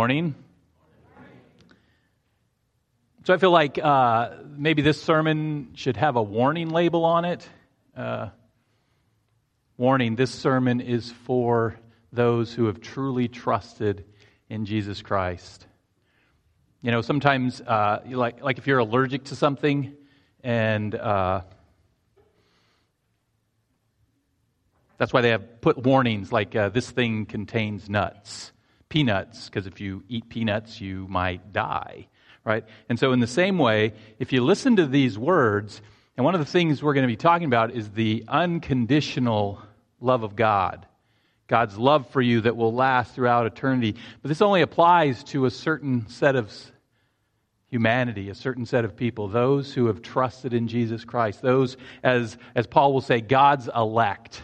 Morning. So I feel like uh, maybe this sermon should have a warning label on it. Uh, warning this sermon is for those who have truly trusted in Jesus Christ. You know, sometimes, uh, like, like if you're allergic to something and uh, that's why they have put warnings like uh, this thing contains nuts peanuts, because if you eat peanuts, you might die, right? And so, in the same way, if you listen to these words, and one of the things we're going to be talking about is the unconditional love of God. God's love for you that will last throughout eternity. But this only applies to a certain set of humanity, a certain set of people, those who have trusted in Jesus Christ, those, as, as Paul will say, God's elect,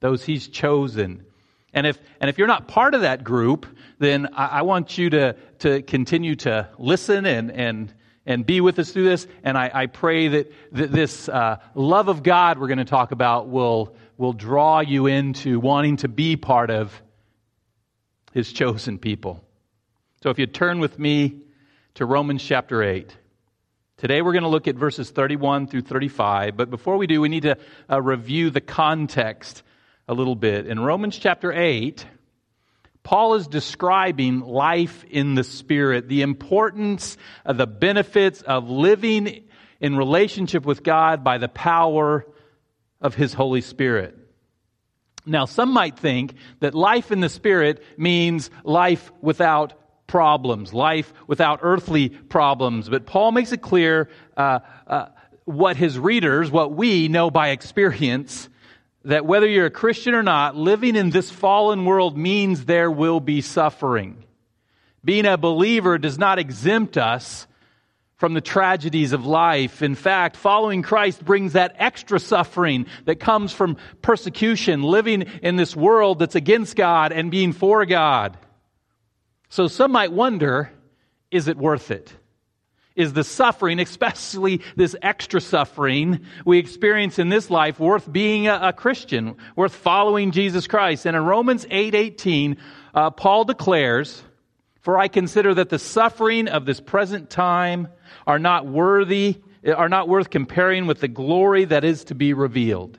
those he's chosen. And if, and if you're not part of that group, then I, I want you to, to continue to listen and, and, and be with us through this. And I, I pray that, that this uh, love of God we're going to talk about will, will draw you into wanting to be part of His chosen people. So if you turn with me to Romans chapter 8. Today we're going to look at verses 31 through 35. But before we do, we need to uh, review the context a little bit. In Romans chapter 8, Paul is describing life in the Spirit, the importance of the benefits of living in relationship with God by the power of His Holy Spirit. Now, some might think that life in the Spirit means life without problems, life without earthly problems. But Paul makes it clear uh, uh, what his readers, what we know by experience, that whether you're a Christian or not, living in this fallen world means there will be suffering. Being a believer does not exempt us from the tragedies of life. In fact, following Christ brings that extra suffering that comes from persecution, living in this world that's against God and being for God. So some might wonder, is it worth it? Is the suffering, especially this extra suffering we experience in this life, worth being a, a Christian, worth following Jesus Christ. And in Romans 8 18, uh, Paul declares, For I consider that the suffering of this present time are not worthy, are not worth comparing with the glory that is to be revealed.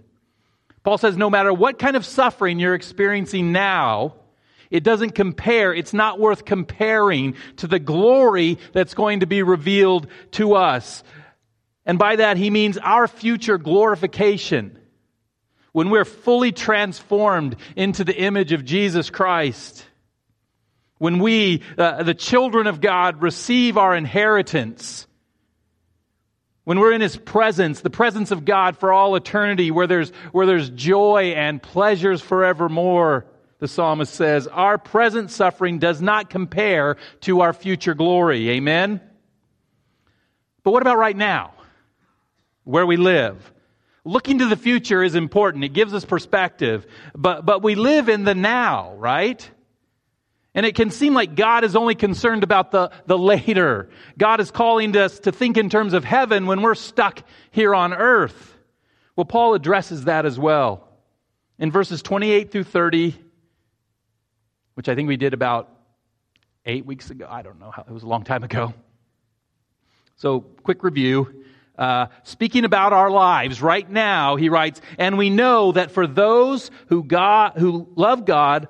Paul says, no matter what kind of suffering you're experiencing now, it doesn't compare. It's not worth comparing to the glory that's going to be revealed to us. And by that, he means our future glorification. When we're fully transformed into the image of Jesus Christ. When we, uh, the children of God, receive our inheritance. When we're in His presence, the presence of God for all eternity, where there's, where there's joy and pleasures forevermore the psalmist says, our present suffering does not compare to our future glory. Amen? But what about right now? Where we live? Looking to the future is important. It gives us perspective. But, but we live in the now, right? And it can seem like God is only concerned about the, the later. God is calling us to think in terms of heaven when we're stuck here on earth. Well, Paul addresses that as well. In verses 28 through 30, which I think we did about eight weeks ago. I don't know how, it was a long time ago. So, quick review. Uh, speaking about our lives right now, he writes, and we know that for those who God, who love God,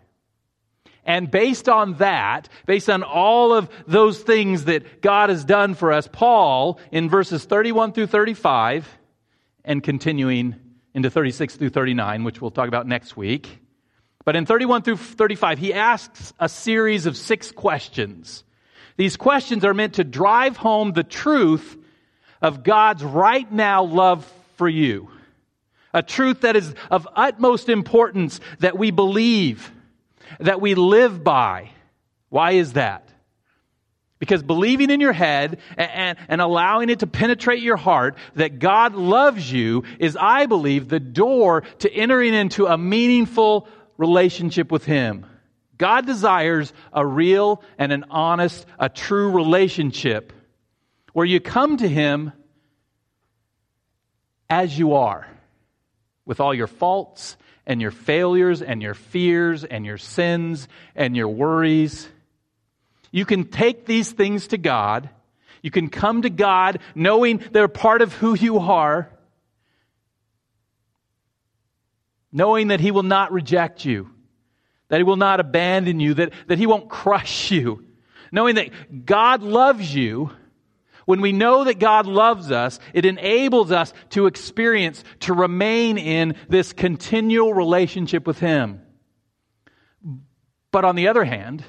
And based on that, based on all of those things that God has done for us, Paul, in verses 31 through 35, and continuing into 36 through 39, which we'll talk about next week. But in 31 through 35, he asks a series of six questions. These questions are meant to drive home the truth of God's right now love for you. A truth that is of utmost importance that we believe that we live by. Why is that? Because believing in your head and, and, and, allowing it to penetrate your heart that God loves you is, I believe, the door to entering into a meaningful relationship with Him. God desires a real and an honest, a true relationship where you come to Him as you are, with all your faults and your failures and your fears and your sins and your worries. You can take these things to God. You can come to God knowing they're part of who you are, knowing that He will not reject you that He will not abandon you, that, that He won't crush you. Knowing that God loves you, when we know that God loves us, it enables us to experience, to remain in this continual relationship with Him. But on the other hand,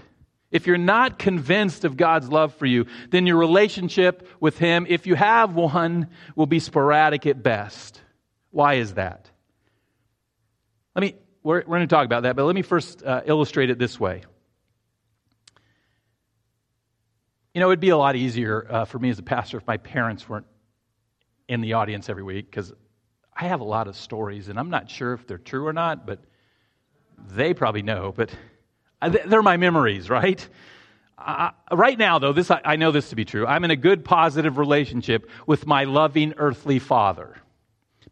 if you're not convinced of God's love for you, then your relationship with Him, if you have one, will be sporadic at best. Why is that? Let me we're, we're going to talk about that, but let me first uh, illustrate it this way. You know, it'd be a lot easier uh, for me as a pastor if my parents weren't in the audience every week because I have a lot of stories, and I'm not sure if they're true or not, but they probably know. But they're my memories, right? Uh, right now, though, this I, I know this to be true. I'm in a good, positive relationship with my loving earthly father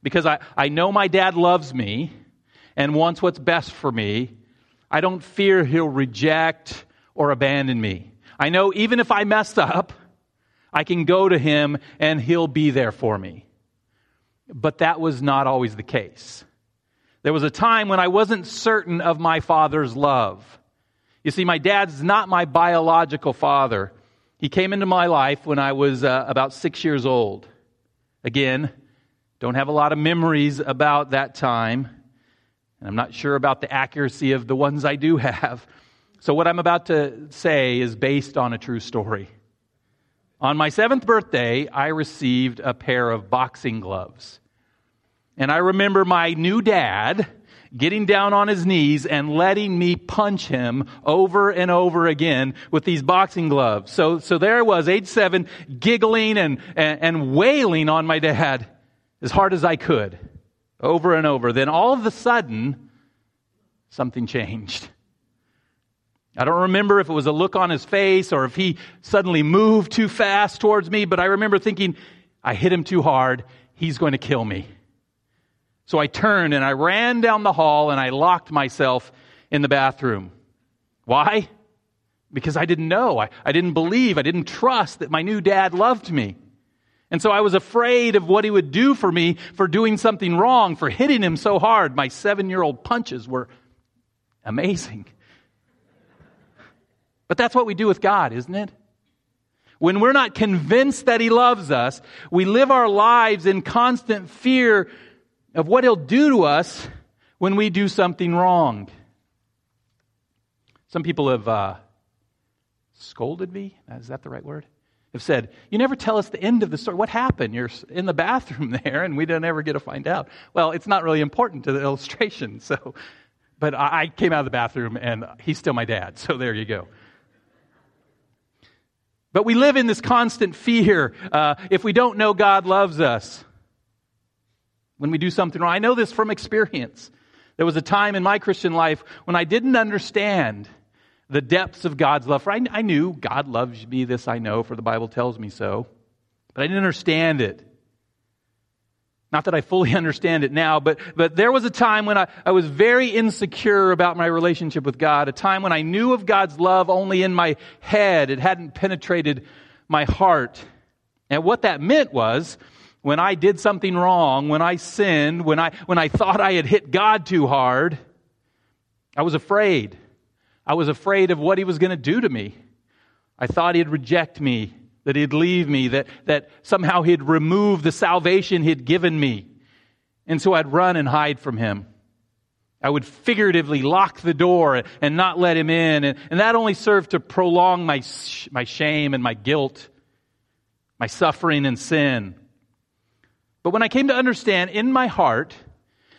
because I, I know my dad loves me and wants what's best for me, I don't fear he'll reject or abandon me. I know even if I mess up, I can go to him and he'll be there for me. But that was not always the case. There was a time when I wasn't certain of my father's love. You see, my dad's not my biological father. He came into my life when I was uh, about six years old. Again, don't have a lot of memories about that time. And I'm not sure about the accuracy of the ones I do have. So, what I'm about to say is based on a true story. On my seventh birthday, I received a pair of boxing gloves. And I remember my new dad getting down on his knees and letting me punch him over and over again with these boxing gloves. So, so there I was, age seven, giggling and, and, and wailing on my dad as hard as I could over and over. Then all of a sudden, something changed. I don't remember if it was a look on his face or if he suddenly moved too fast towards me, but I remember thinking, I hit him too hard. He's going to kill me. So I turned and I ran down the hall and I locked myself in the bathroom. Why? Because I didn't know. I, I didn't believe. I didn't trust that my new dad loved me. And so I was afraid of what he would do for me for doing something wrong, for hitting him so hard. My seven year old punches were amazing. But that's what we do with God, isn't it? When we're not convinced that He loves us, we live our lives in constant fear of what He'll do to us when we do something wrong. Some people have uh, scolded me. Is that the right word? have said, You never tell us the end of the story. What happened? You're in the bathroom there, and we don't ever get to find out. Well, it's not really important to the illustration. So, but I came out of the bathroom, and he's still my dad. So there you go. But we live in this constant fear uh, if we don't know God loves us. When we do something wrong, I know this from experience. There was a time in my Christian life when I didn't understand the depths of God's love. For I, I knew God loves me, this I know, for the Bible tells me so. But I didn't understand it. Not that I fully understand it now, but, but there was a time when I, I was very insecure about my relationship with God, a time when I knew of God's love only in my head. It hadn't penetrated my heart. And what that meant was, when I did something wrong, when I sinned, when I, when I thought I had hit God too hard, I was afraid. I was afraid of what he was going to do to me. I thought he'd reject me, that he'd leave me, that, that somehow he'd remove the salvation he'd given me. And so I'd run and hide from him. I would figuratively lock the door and not let him in. And, and that only served to prolong my, my shame and my guilt, my suffering and sin. But when I came to understand in my heart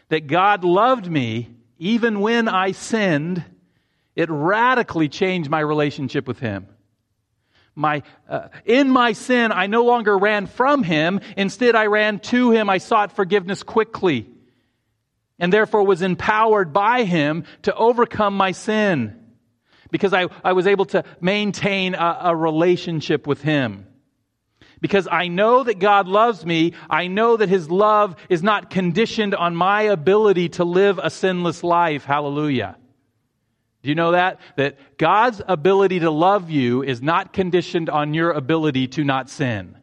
that God loved me even when I sinned, it radically changed my relationship with Him. My, uh, in my sin, I no longer ran from him. Instead, I ran to him. I sought forgiveness quickly and therefore was empowered by him to overcome my sin because I, I was able to maintain a, a relationship with him. Because I know that God loves me, I know that his love is not conditioned on my ability to live a sinless life. Hallelujah. Do you know that? That God's ability to love you is not conditioned on your ability to not sin.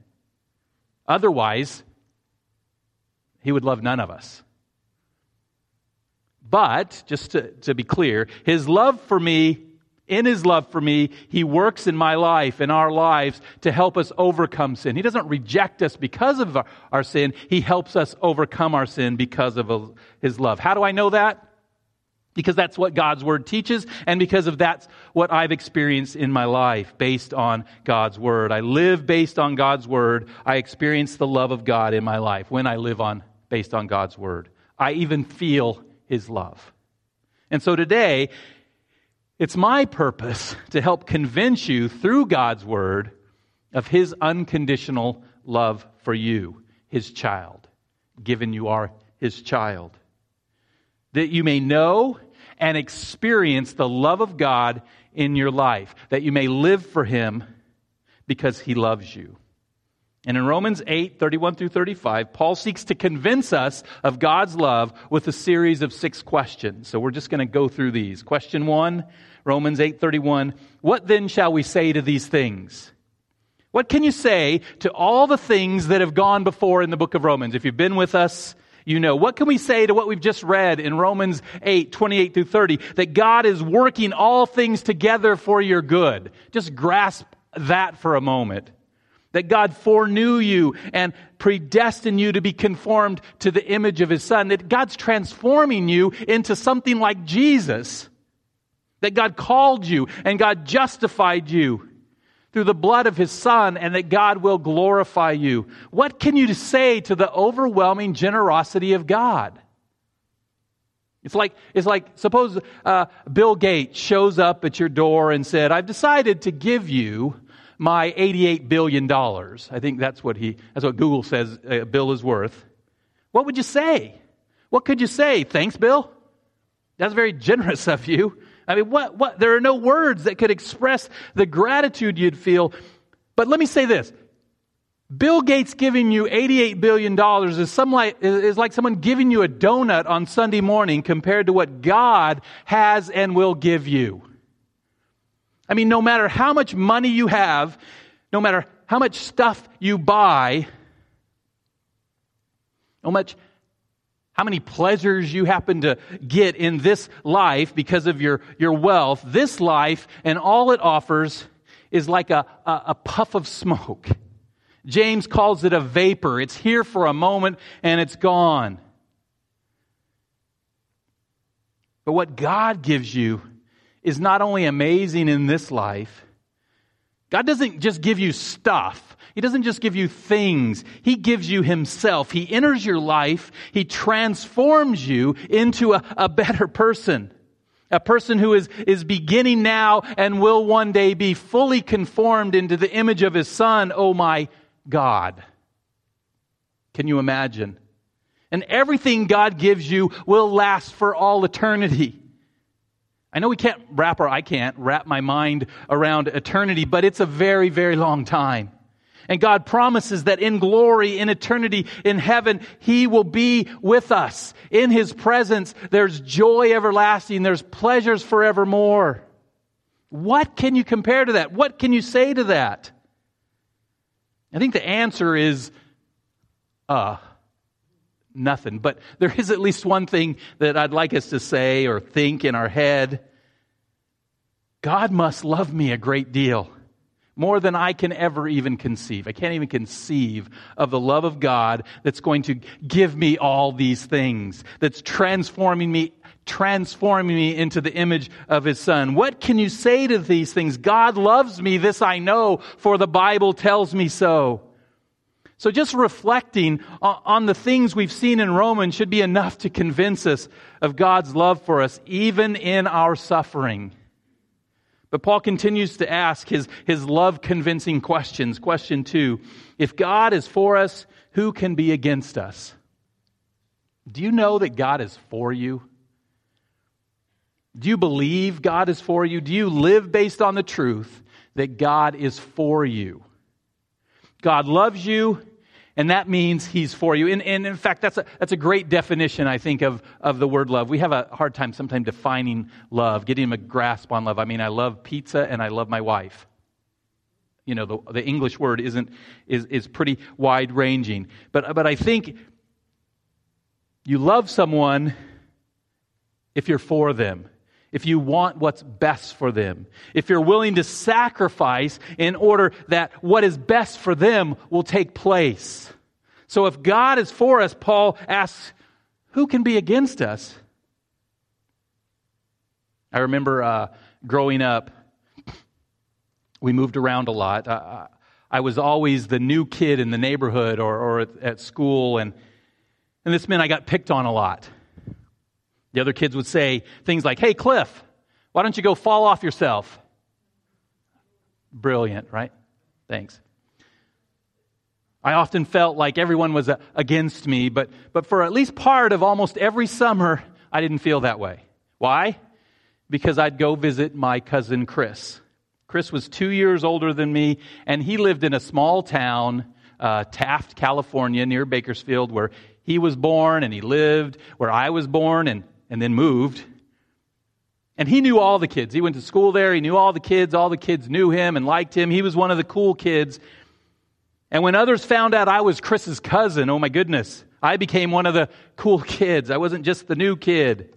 Otherwise, he would love none of us. But, just to, to be clear, his love for me, in his love for me, he works in my life, in our lives, to help us overcome sin. He doesn't reject us because of our, our sin. He helps us overcome our sin because of his love. How do I know that? Because that's what God's word teaches, and because of that's what I've experienced in my life based on God's word. I live based on God's word. I experience the love of God in my life when I live on based on God's word. I even feel his love. And so today, it's my purpose to help convince you through God's word of his unconditional love for you, his child, given you are his child. That you may know and experience the love of God in your life, that you may live for him because he loves you. And in Romans 8, 31 through 35, Paul seeks to convince us of God's love with a series of six questions. So we're just going to go through these. Question one, Romans 8, 31. What then shall we say to these things? What can you say to all the things that have gone before in the book of Romans? If you've been with us, you know. What can we say to what we've just read in Romans 8, 28 through 30? That God is working all things together for your good. Just grasp that for a moment that God foreknew you and predestined you to be conformed to the image of His Son, that God's transforming you into something like Jesus, that God called you and God justified you through the blood of His Son, and that God will glorify you. What can you say to the overwhelming generosity of God? It's like, it's like suppose uh, Bill Gates shows up at your door and said, I've decided to give you my $88 billion. I think that's what he, that's what Google says a bill is worth. What would you say? What could you say? Thanks, Bill? That's very generous of you. I mean, what, what, there are no words that could express the gratitude you'd feel. But let me say this. Bill Gates giving you $88 billion is, some like, is like someone giving you a donut on Sunday morning compared to what God has and will give you. I mean, no matter how much money you have, no matter how much stuff you buy, no much how many pleasures you happen to get in this life because of your, your wealth, this life and all it offers is like a, a, a puff of smoke. James calls it a vapor. It's here for a moment and it's gone. But what God gives you is not only amazing in this life, God doesn't just give you stuff. He doesn't just give you things. He gives you Himself. He enters your life. He transforms you into a, a better person. A person who is, is beginning now and will one day be fully conformed into the image of His Son. Oh my God. Can you imagine? And everything God gives you will last for all eternity. I know we can't wrap, or I can't wrap my mind around eternity, but it's a very, very long time. And God promises that in glory, in eternity, in heaven, He will be with us. In His presence, there's joy everlasting, there's pleasures forevermore. What can you compare to that? What can you say to that? I think the answer is, uh, nothing. But there is at least one thing that I'd like us to say or think in our head. God must love me a great deal. More than I can ever even conceive. I can't even conceive of the love of God that's going to give me all these things, that's transforming me transforming me into the image of his son. What can you say to these things? God loves me, this I know, for the Bible tells me so. So just reflecting on the things we've seen in Romans should be enough to convince us of God's love for us, even in our suffering. But Paul continues to ask his, his love convincing questions. Question two If God is for us, who can be against us? Do you know that God is for you? Do you believe God is for you? Do you live based on the truth that God is for you? God loves you, and that means He's for you. And, and in fact, that's a, that's a great definition, I think, of, of the word love. We have a hard time sometimes defining love, getting a grasp on love. I mean, I love pizza and I love my wife. You know, the, the English word isn't, is, is pretty wide ranging. But, but I think you love someone if you're for them if you want what's best for them, if you're willing to sacrifice in order that what is best for them will take place. So if God is for us, Paul asks, who can be against us? I remember uh, growing up, we moved around a lot. Uh, I was always the new kid in the neighborhood or, or at, at school, and, and this meant I got picked on a lot. The other kids would say things like, Hey, Cliff, why don't you go fall off yourself? Brilliant, right? Thanks. I often felt like everyone was uh, against me, but, but for at least part of almost every summer, I didn't feel that way. Why? Because I'd go visit my cousin Chris. Chris was two years older than me, and he lived in a small town, uh, Taft, California, near Bakersfield, where he was born and he lived, where I was born, and and then moved. And he knew all the kids. He went to school there. He knew all the kids. All the kids knew him and liked him. He was one of the cool kids. And when others found out I was Chris's cousin, oh my goodness, I became one of the cool kids. I wasn't just the new kid.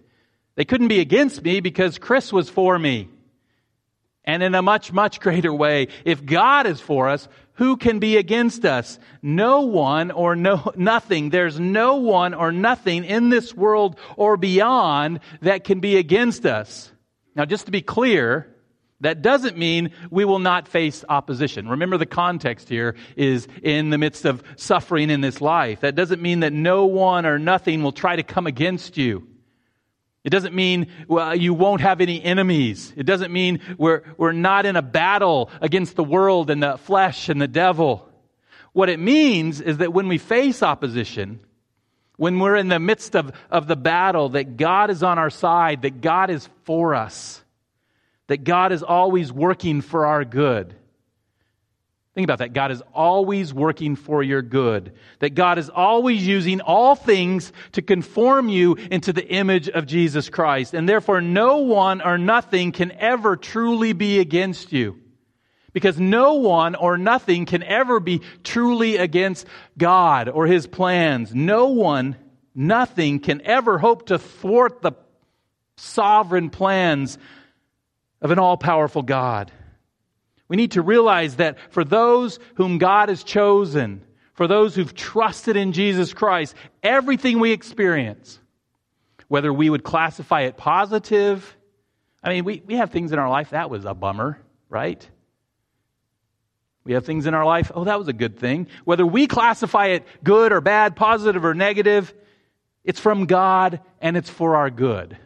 They couldn't be against me because Chris was for me. And in a much, much greater way, if God is for us, who can be against us? No one or no, nothing. There's no one or nothing in this world or beyond that can be against us. Now, just to be clear, that doesn't mean we will not face opposition. Remember the context here is in the midst of suffering in this life. That doesn't mean that no one or nothing will try to come against you. It doesn't mean well, you won't have any enemies. It doesn't mean we're, we're not in a battle against the world and the flesh and the devil. What it means is that when we face opposition, when we're in the midst of, of the battle, that God is on our side, that God is for us, that God is always working for our good. Think about that. God is always working for your good. That God is always using all things to conform you into the image of Jesus Christ. And therefore, no one or nothing can ever truly be against you. Because no one or nothing can ever be truly against God or His plans. No one, nothing can ever hope to thwart the sovereign plans of an all powerful God. We need to realize that for those whom God has chosen, for those who've trusted in Jesus Christ, everything we experience, whether we would classify it positive, I mean, we, we have things in our life that was a bummer, right? We have things in our life, oh, that was a good thing. Whether we classify it good or bad, positive or negative, it's from God and it's for our good.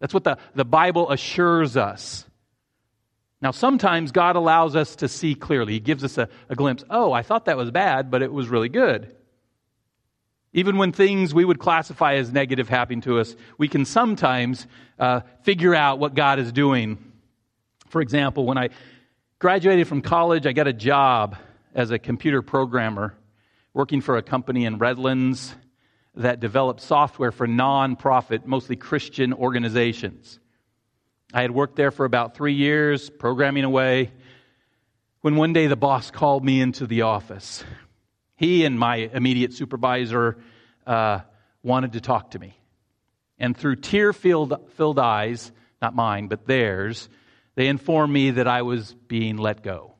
That's what the, the Bible assures us. Now, sometimes God allows us to see clearly. He gives us a, a, glimpse. Oh, I thought that was bad, but it was really good. Even when things we would classify as negative happen to us, we can sometimes uh, figure out what God is doing. For example, when I graduated from college, I got a job as a computer programmer working for a company in Redlands that developed software for nonprofit, mostly Christian organizations. I had worked there for about three years, programming away, when one day the boss called me into the office. He and my immediate supervisor uh, wanted to talk to me. And through tear filled eyes, not mine, but theirs, they informed me that I was being let go.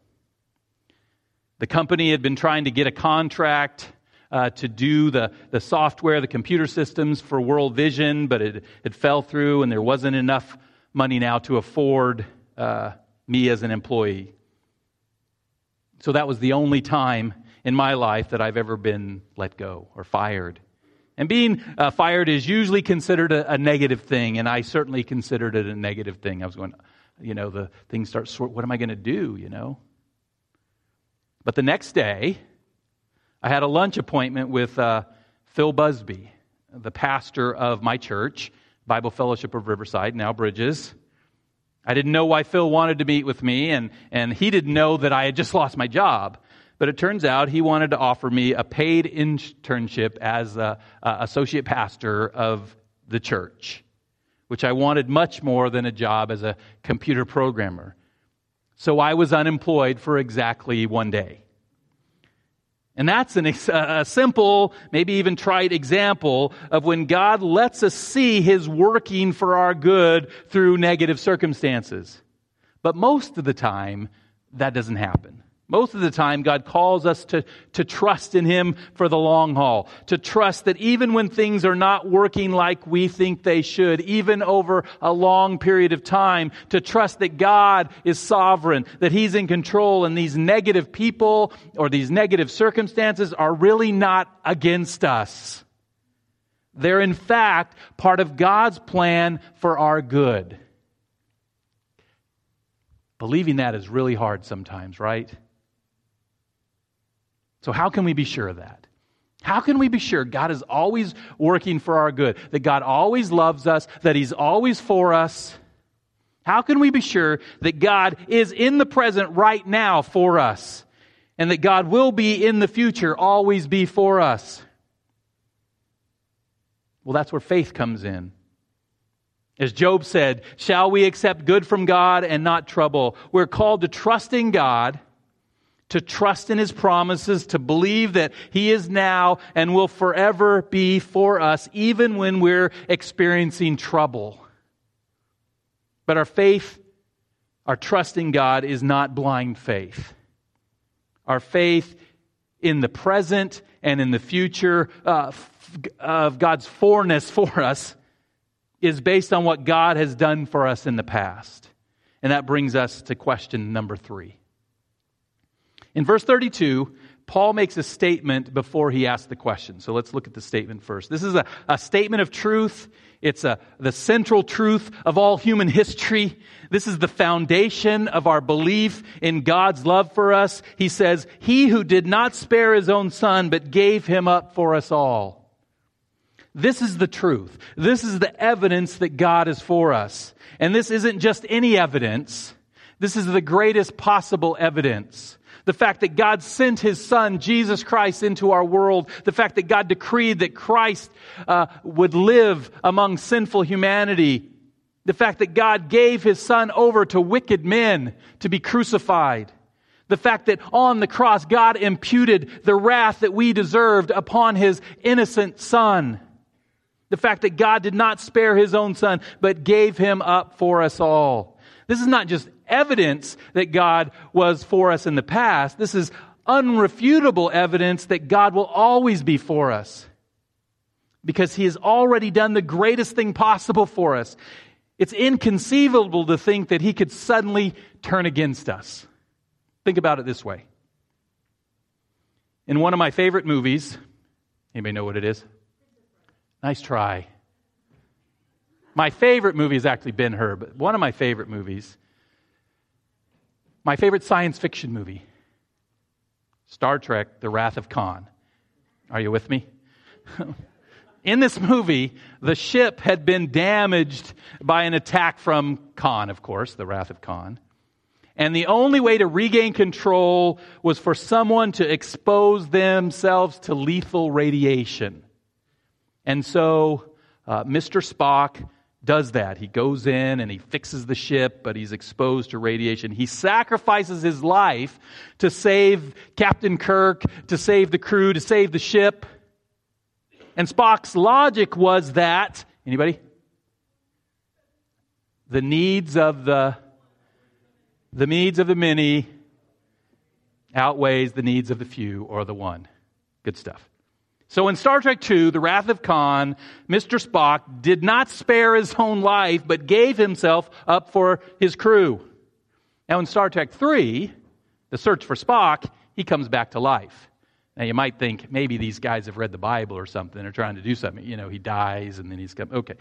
The company had been trying to get a contract uh, to do the, the software, the computer systems for World Vision, but it, it fell through and there wasn't enough money now to afford uh, me as an employee. So that was the only time in my life that I've ever been let go or fired. And being uh, fired is usually considered a, a, negative thing, and I certainly considered it a negative thing. I was going, you know, the things start sort, what am I going to do, you know? But the next day, I had a lunch appointment with uh, Phil Busby, the pastor of my church, Bible Fellowship of Riverside, now Bridges. I didn't know why Phil wanted to meet with me, and, and he didn't know that I had just lost my job. But it turns out he wanted to offer me a paid internship as a, a associate pastor of the church, which I wanted much more than a job as a computer programmer. So I was unemployed for exactly one day. And that's an, a simple, maybe even trite example of when God lets us see His working for our good through negative circumstances. But most of the time, that doesn't happen. Most of the time, God calls us to, to trust in Him for the long haul. To trust that even when things are not working like we think they should, even over a long period of time, to trust that God is sovereign, that He's in control, and these negative people or these negative circumstances are really not against us. They're in fact part of God's plan for our good. Believing that is really hard sometimes, right? So, how can we be sure of that? How can we be sure God is always working for our good, that God always loves us, that He's always for us? How can we be sure that God is in the present right now for us, and that God will be in the future always be for us? Well, that's where faith comes in. As Job said, shall we accept good from God and not trouble? We're called to trust in God to trust in his promises, to believe that he is now and will forever be for us, even when we're experiencing trouble. But our faith, our trust in God is not blind faith. Our faith in the present and in the future uh, of God's forness for us is based on what God has done for us in the past. And that brings us to question number three. In verse 32, Paul makes a statement before he asks the question. So let's look at the statement first. This is a, a statement of truth. It's a, the central truth of all human history. This is the foundation of our belief in God's love for us. He says, He who did not spare his own son, but gave him up for us all. This is the truth. This is the evidence that God is for us. And this isn't just any evidence. This is the greatest possible evidence. The fact that God sent his son, Jesus Christ, into our world. The fact that God decreed that Christ uh, would live among sinful humanity. The fact that God gave his son over to wicked men to be crucified. The fact that on the cross, God imputed the wrath that we deserved upon his innocent son. The fact that God did not spare his own son, but gave him up for us all. This is not just evidence that God was for us in the past. This is unrefutable evidence that God will always be for us because He has already done the greatest thing possible for us. It's inconceivable to think that He could suddenly turn against us. Think about it this way. In one of my favorite movies, anybody know what it is? Nice try. My favorite movie is actually Ben Hur, but one of my favorite movies my favorite science fiction movie Star Trek The Wrath of Khan. Are you with me? In this movie, the ship had been damaged by an attack from Khan, of course, the Wrath of Khan. And the only way to regain control was for someone to expose themselves to lethal radiation. And so, uh, Mr. Spock does that. He goes in and he fixes the ship, but he's exposed to radiation. He sacrifices his life to save Captain Kirk, to save the crew, to save the ship. And Spock's logic was that, anybody? The needs of the the needs of the many outweighs the needs of the few or the one. Good stuff. So in Star Trek II, The Wrath of Khan, Mr. Spock did not spare his own life, but gave himself up for his crew. Now in Star Trek III, The Search for Spock, he comes back to life. Now you might think maybe these guys have read the Bible or something, or trying to do something. You know, he dies and then he's come. Okay.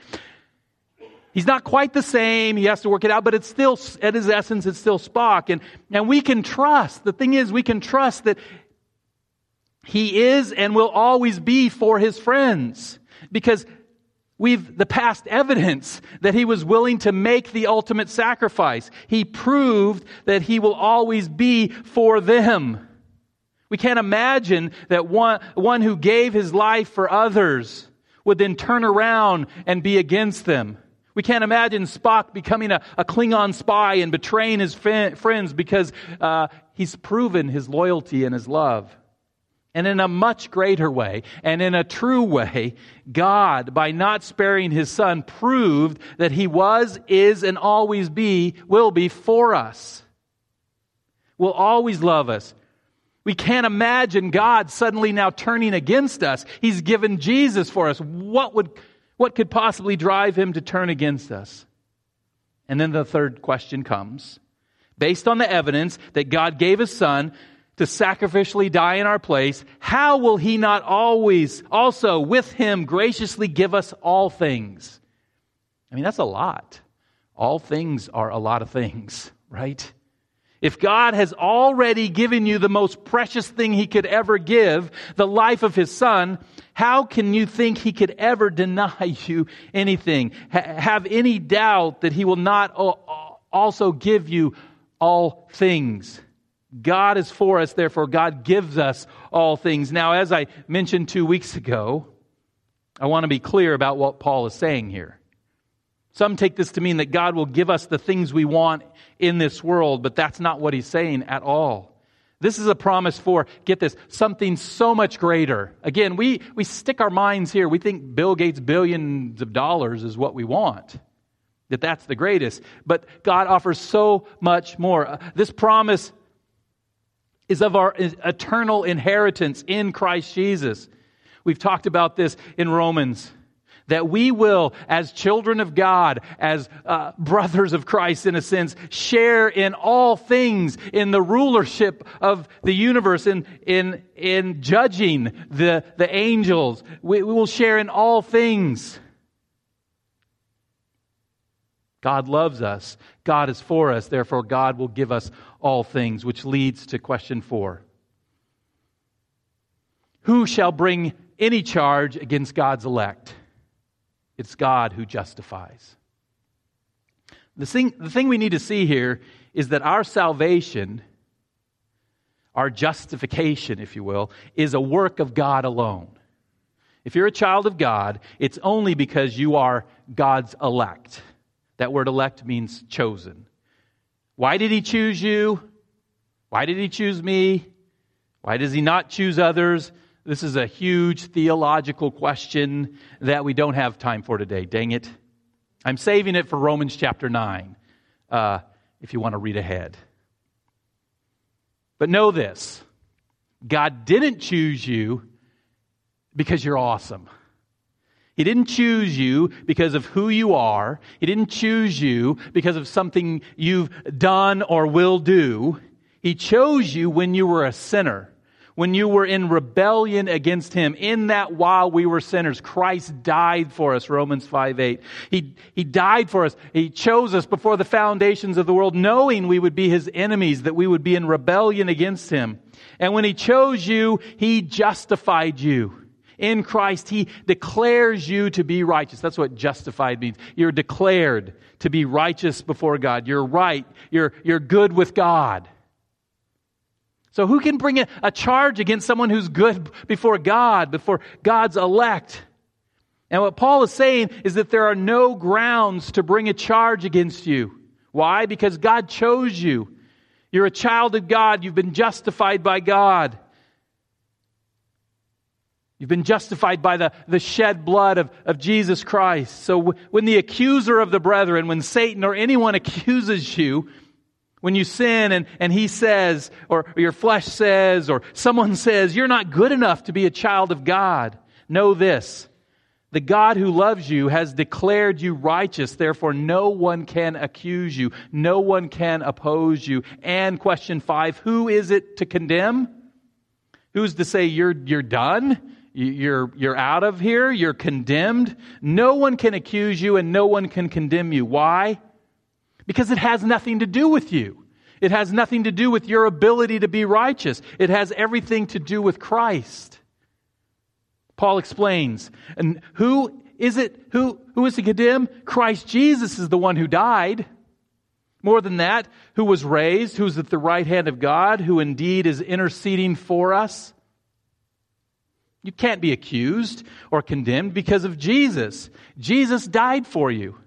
He's not quite the same. He has to work it out, but it's still, at his essence, it's still Spock. And, and we can trust. The thing is, we can trust that he is and will always be for his friends. Because we've the past evidence that he was willing to make the ultimate sacrifice. He proved that he will always be for them. We can't imagine that one, one who gave his life for others would then turn around and be against them. We can't imagine Spock becoming a, a Klingon spy and betraying his friends because uh, he's proven his loyalty and his love. And in a much greater way, and in a true way, God, by not sparing his son, proved that he was, is, and always be, will be for us. Will always love us. We can't imagine God suddenly now turning against us. He's given Jesus for us. What would what could possibly drive him to turn against us? And then the third question comes. Based on the evidence that God gave his son to sacrificially die in our place, how will he not always also with him graciously give us all things? I mean, that's a lot. All things are a lot of things, right? If God has already given you the most precious thing He could ever give, the life of His Son, how can you think He could ever deny you anything? have any doubt that He will not also give you all things? God is for us, therefore God gives us all things. Now, as I mentioned two weeks ago, I want to be clear about what Paul is saying here. Some take this to mean that God will give us the things we want in this world, but that's not what he's saying at all. This is a promise for, get this, something so much greater. Again, we, we stick our minds here. We think Bill Gates' billions of dollars is what we want, that that's the greatest. But God offers so much more. Uh, this promise is of our eternal inheritance in Christ Jesus. We've talked about this in Romans that we will, as children of God, as uh, brothers of Christ in a sense, share in all things in the rulership of the universe, in, in, in judging the, the angels. We, we will share in all things. God loves us. God is for us. Therefore, God will give us all things, which leads to question four. Who shall bring any charge against God's elect? It's God who justifies. The thing, the thing we need to see here is that our salvation, our justification, if you will, is a work of God alone. If you're a child of God, it's only because you are God's elect. That word elect means chosen. Why did he choose you? Why did he choose me? Why does he not choose others? This is a huge theological question that we don't have time for today. Dang it. I'm saving it for Romans chapter 9 uh, if you want to read ahead. But know this God didn't choose you because you're awesome. He didn't choose you because of who you are. He didn't choose you because of something you've done or will do. He chose you when you were a sinner when you were in rebellion against him. In that while we were sinners, Christ died for us, Romans 5 8. He, he died for us. He chose us before the foundations of the world, knowing we would be his enemies, that we would be in rebellion against him. And when he chose you, he justified you. In Christ, He declares you to be righteous. That's what justified means. You're declared to be righteous before God. You're right. You're, you're good with God. So, who can bring a, a charge against someone who's good before God, before God's elect? And what Paul is saying is that there are no grounds to bring a charge against you. Why? Because God chose you. You're a child of God. You've been justified by God. You've been justified by the, the shed blood of, of Jesus Christ. So w- when the accuser of the brethren, when Satan or anyone accuses you, when you sin and, and he says, or, or your flesh says, or someone says, you're not good enough to be a child of God, know this. The God who loves you has declared you righteous. Therefore, no one can accuse you. No one can oppose you. And question five, who is it to condemn? Who's to say you're, you're done? You're, you're out of here, you're condemned. No one can accuse you and no one can condemn you. Why? Because it has nothing to do with you. It has nothing to do with your ability to be righteous. It has everything to do with Christ. Paul explains. And who is it? Who, who is to condemn? Christ Jesus is the one who died. More than that, who was raised, who's at the right hand of God, who indeed is interceding for us. You can't be accused or condemned because of Jesus. Jesus died for you.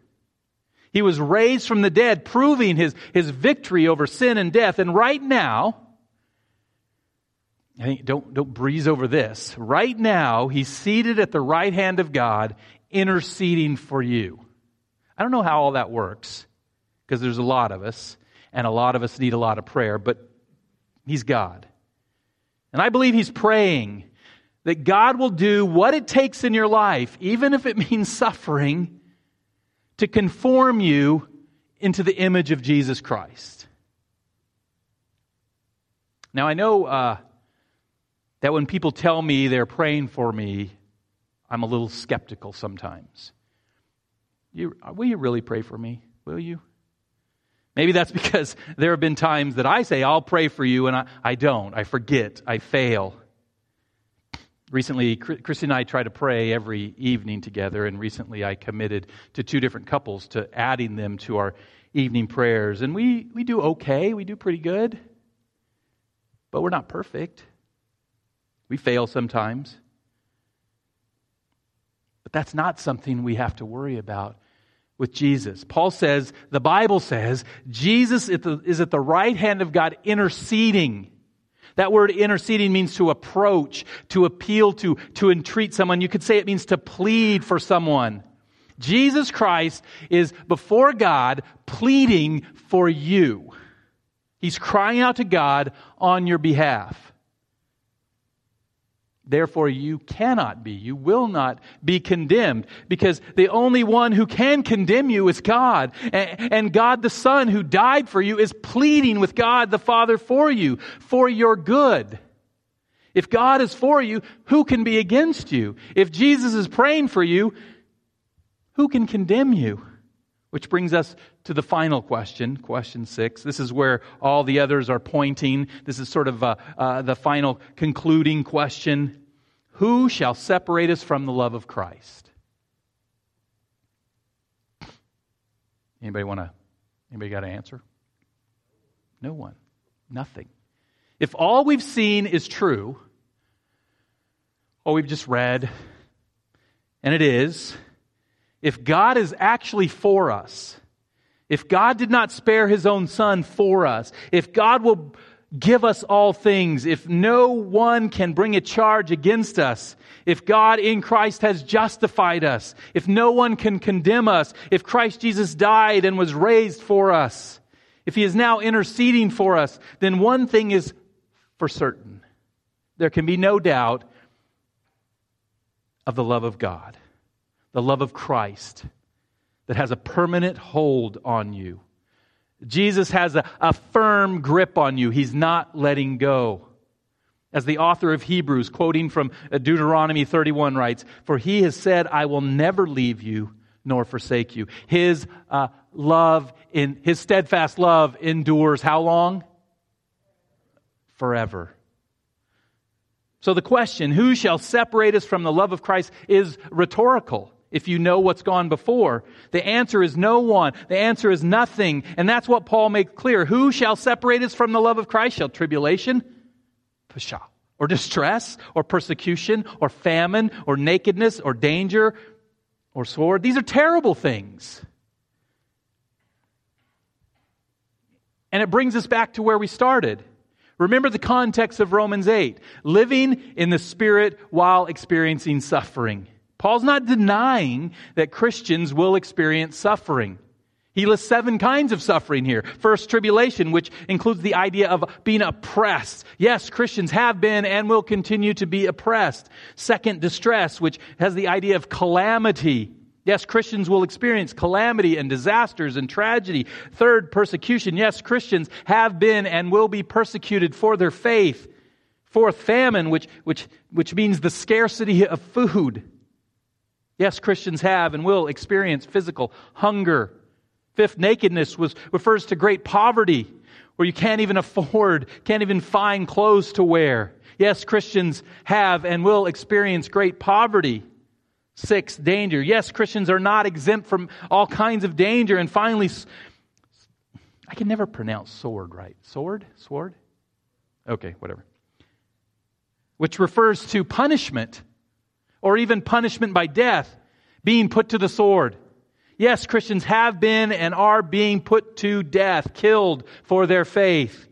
He was raised from the dead, proving his, his victory over sin and death. And right now, I think, don't, don't breeze over this. Right now, he's seated at the right hand of God, interceding for you. I don't know how all that works, because there's a lot of us, and a lot of us need a lot of prayer, but he's God. And I believe he's praying that God will do what it takes in your life, even if it means suffering, to conform you into the image of Jesus Christ. Now, I know uh, that when people tell me they're praying for me, I'm a little skeptical sometimes. You, will you really pray for me? Will you? Maybe that's because there have been times that I say, I'll pray for you, and I, I don't. I forget. I fail. Recently, Christy and I try to pray every evening together, and recently I committed to two different couples to adding them to our evening prayers. And we, we do okay, we do pretty good, but we're not perfect. We fail sometimes. But that's not something we have to worry about with Jesus. Paul says, the Bible says, Jesus is at the right hand of God interceding that word interceding means to approach, to appeal to, to entreat someone. You could say it means to plead for someone. Jesus Christ is before God pleading for you. He's crying out to God on your behalf. Therefore, you cannot be, you will not be condemned because the only one who can condemn you is God. And God the Son who died for you is pleading with God the Father for you, for your good. If God is for you, who can be against you? If Jesus is praying for you, who can condemn you? Which brings us to the final question, question six. This is where all the others are pointing. This is sort of uh, uh, the final concluding question. Who shall separate us from the love of Christ? Anybody want to? Anybody got an answer? No one. Nothing. If all we've seen is true, or we've just read, and it is, if God is actually for us, if God did not spare his own son for us, if God will give us all things, if no one can bring a charge against us, if God in Christ has justified us, if no one can condemn us, if Christ Jesus died and was raised for us, if he is now interceding for us, then one thing is for certain. There can be no doubt of the love of God the love of Christ that has a permanent hold on you. Jesus has a, a firm grip on you. He's not letting go. As the author of Hebrews, quoting from Deuteronomy 31, writes, For he has said, I will never leave you nor forsake you. His uh, love, in his steadfast love endures how long? Forever. So the question, who shall separate us from the love of Christ, is rhetorical if you know what's gone before? The answer is no one. The answer is nothing. And that's what Paul makes clear. Who shall separate us from the love of Christ? Shall tribulation? Pshaw. Or distress? Or persecution? Or famine? Or nakedness? Or danger? Or sword? These are terrible things. And it brings us back to where we started. Remember the context of Romans 8 living in the Spirit while experiencing suffering. Paul's not denying that Christians will experience suffering. He lists seven kinds of suffering here. First, tribulation, which includes the idea of being oppressed. Yes, Christians have been and will continue to be oppressed. Second, distress, which has the idea of calamity. Yes, Christians will experience calamity and disasters and tragedy. Third, persecution. Yes, Christians have been and will be persecuted for their faith. Fourth, famine, which, which, which means the scarcity of food. Yes, Christians have and will experience physical hunger. Fifth, nakedness was, refers to great poverty, where you can't even afford, can't even find clothes to wear. Yes, Christians have and will experience great poverty. Six, danger. Yes, Christians are not exempt from all kinds of danger. And finally, I can never pronounce sword right. Sword? Sword? Okay, whatever. Which refers to punishment or even punishment by death, being put to the sword. Yes, Christians have been and are being put to death, killed for their faith.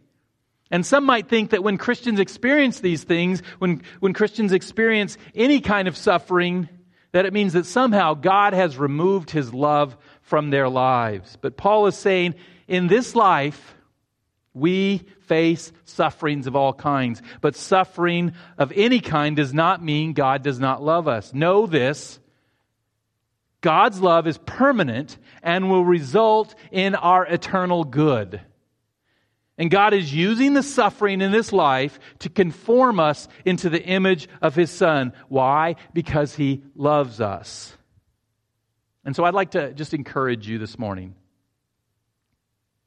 And some might think that when Christians experience these things, when, when Christians experience any kind of suffering, that it means that somehow God has removed his love from their lives. But Paul is saying, in this life, we face sufferings of all kinds. But suffering of any kind does not mean God does not love us. Know this. God's love is permanent and will result in our eternal good. And God is using the suffering in this life to conform us into the image of His Son. Why? Because He loves us. And so I'd like to just encourage you this morning.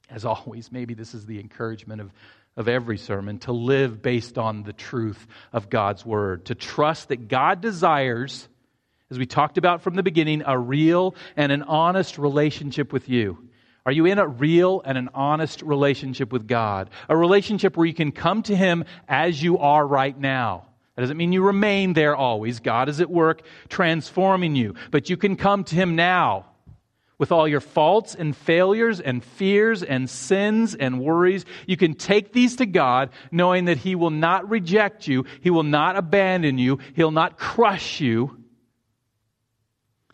As always, maybe this is the encouragement of, of every sermon to live based on the truth of God's Word, to trust that God desires, as we talked about from the beginning, a real and an honest relationship with you. Are you in a real and an honest relationship with God? A relationship where you can come to Him as you are right now. That doesn't mean you remain there always. God is at work transforming you. But you can come to Him now with all your faults and failures and fears and sins and worries. You can take these to God knowing that He will not reject you. He will not abandon you. He'll not crush you.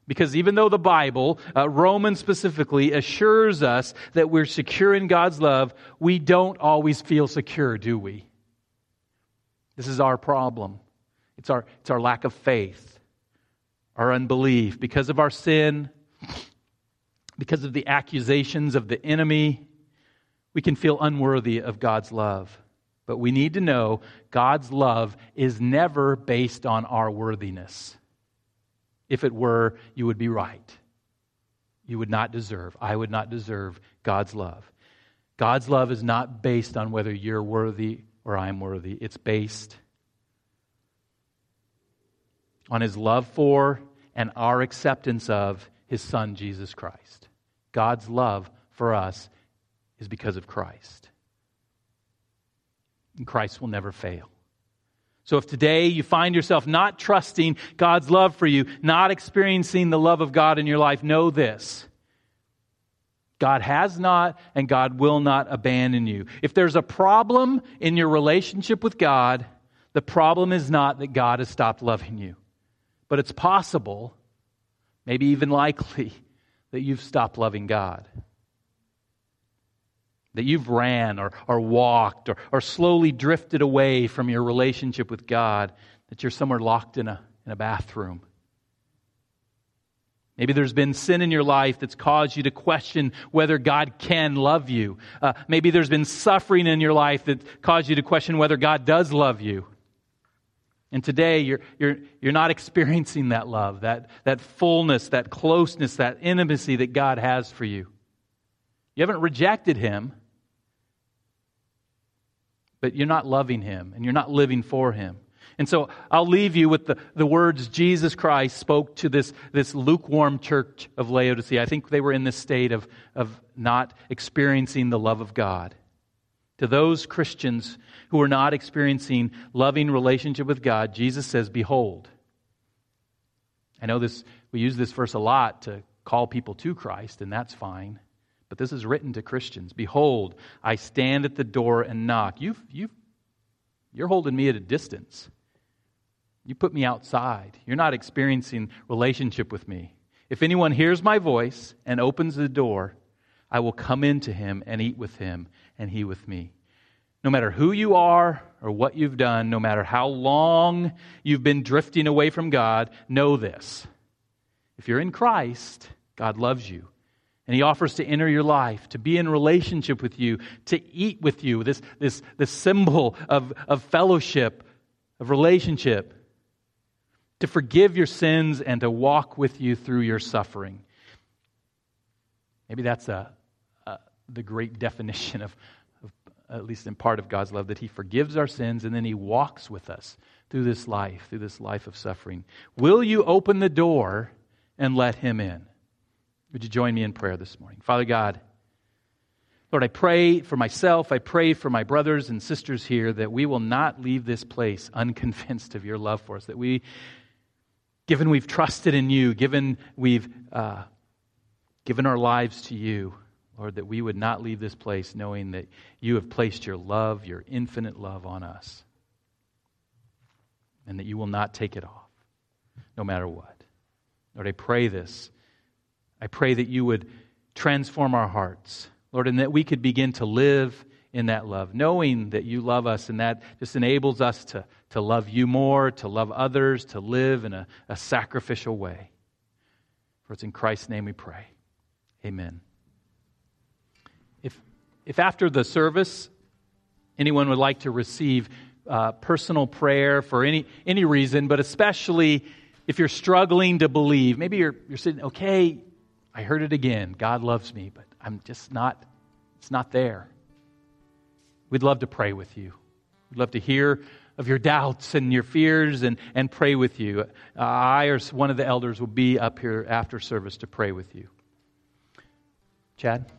Because even though the Bible, uh, Romans specifically, assures us that we're secure in God's love, we don't always feel secure, do we? This is our problem. It's our, it's our lack of faith, our unbelief. Because of our sin, because of the accusations of the enemy, we can feel unworthy of God's love. But we need to know God's love is never based on our worthiness. If it were, you would be right. You would not deserve, I would not deserve God's love. God's love is not based on whether you're worthy or I'm worthy. It's based on his love for and our acceptance of his son, Jesus Christ. God's love for us is because of Christ. And Christ will never fail. So if today you find yourself not trusting God's love for you, not experiencing the love of God in your life, know this. God has not and God will not abandon you. If there's a problem in your relationship with God, the problem is not that God has stopped loving you. But it's possible, maybe even likely, that you've stopped loving God that you've ran or, or walked or, or slowly drifted away from your relationship with God, that you're somewhere locked in a, in a bathroom. Maybe there's been sin in your life that's caused you to question whether God can love you. Uh, maybe there's been suffering in your life that caused you to question whether God does love you. And today you're, you're, you're not experiencing that love, that, that fullness, that closeness, that intimacy that God has for you. You haven't rejected Him, but you're not loving him and you're not living for him. And so I'll leave you with the, the words Jesus Christ spoke to this, this lukewarm church of Laodicea. I think they were in this state of, of not experiencing the love of God. To those Christians who are not experiencing loving relationship with God, Jesus says, Behold. I know this, we use this verse a lot to call people to Christ, and that's fine. But this is written to Christians. Behold, I stand at the door and knock. You've, you've, you're holding me at a distance. You put me outside. You're not experiencing relationship with me. If anyone hears my voice and opens the door, I will come into him and eat with him, and he with me. No matter who you are or what you've done, no matter how long you've been drifting away from God, know this. If you're in Christ, God loves you. And he offers to enter your life, to be in relationship with you, to eat with you, this, this, this symbol of, of fellowship of relationship, to forgive your sins and to walk with you through your suffering. Maybe that's a, the great definition of, of, at least in part of God's love, that He forgives our sins and then He walks with us through this life, through this life of suffering. Will you open the door and let Him in? Would you join me in prayer this morning? Father God, Lord, I pray for myself, I pray for my brothers and sisters here that we will not leave this place unconvinced of your love for us, that we, given we've trusted in you, given we've uh, given our lives to you, Lord, that we would not leave this place knowing that you have placed your love, your infinite love on us, and that you will not take it off, no matter what. Lord, I pray this. I pray that you would transform our hearts Lord, and that we could begin to live in that love, knowing that you love us, and that just enables us to, to love you more, to love others, to live in a, a sacrificial way. For it's in Christ's name we pray. Amen. If, after the service anyone would like to receive uh, personal prayer for any, any reason, but especially if you're struggling to believe, maybe you're, you're sitting, okay, I heard it again. God loves me, but I'm just not, it's not there. We'd love to pray with you. We'd love to hear of your doubts and your fears and, and pray with you. Uh, I or one of the elders will be up here after service to pray with you. Chad?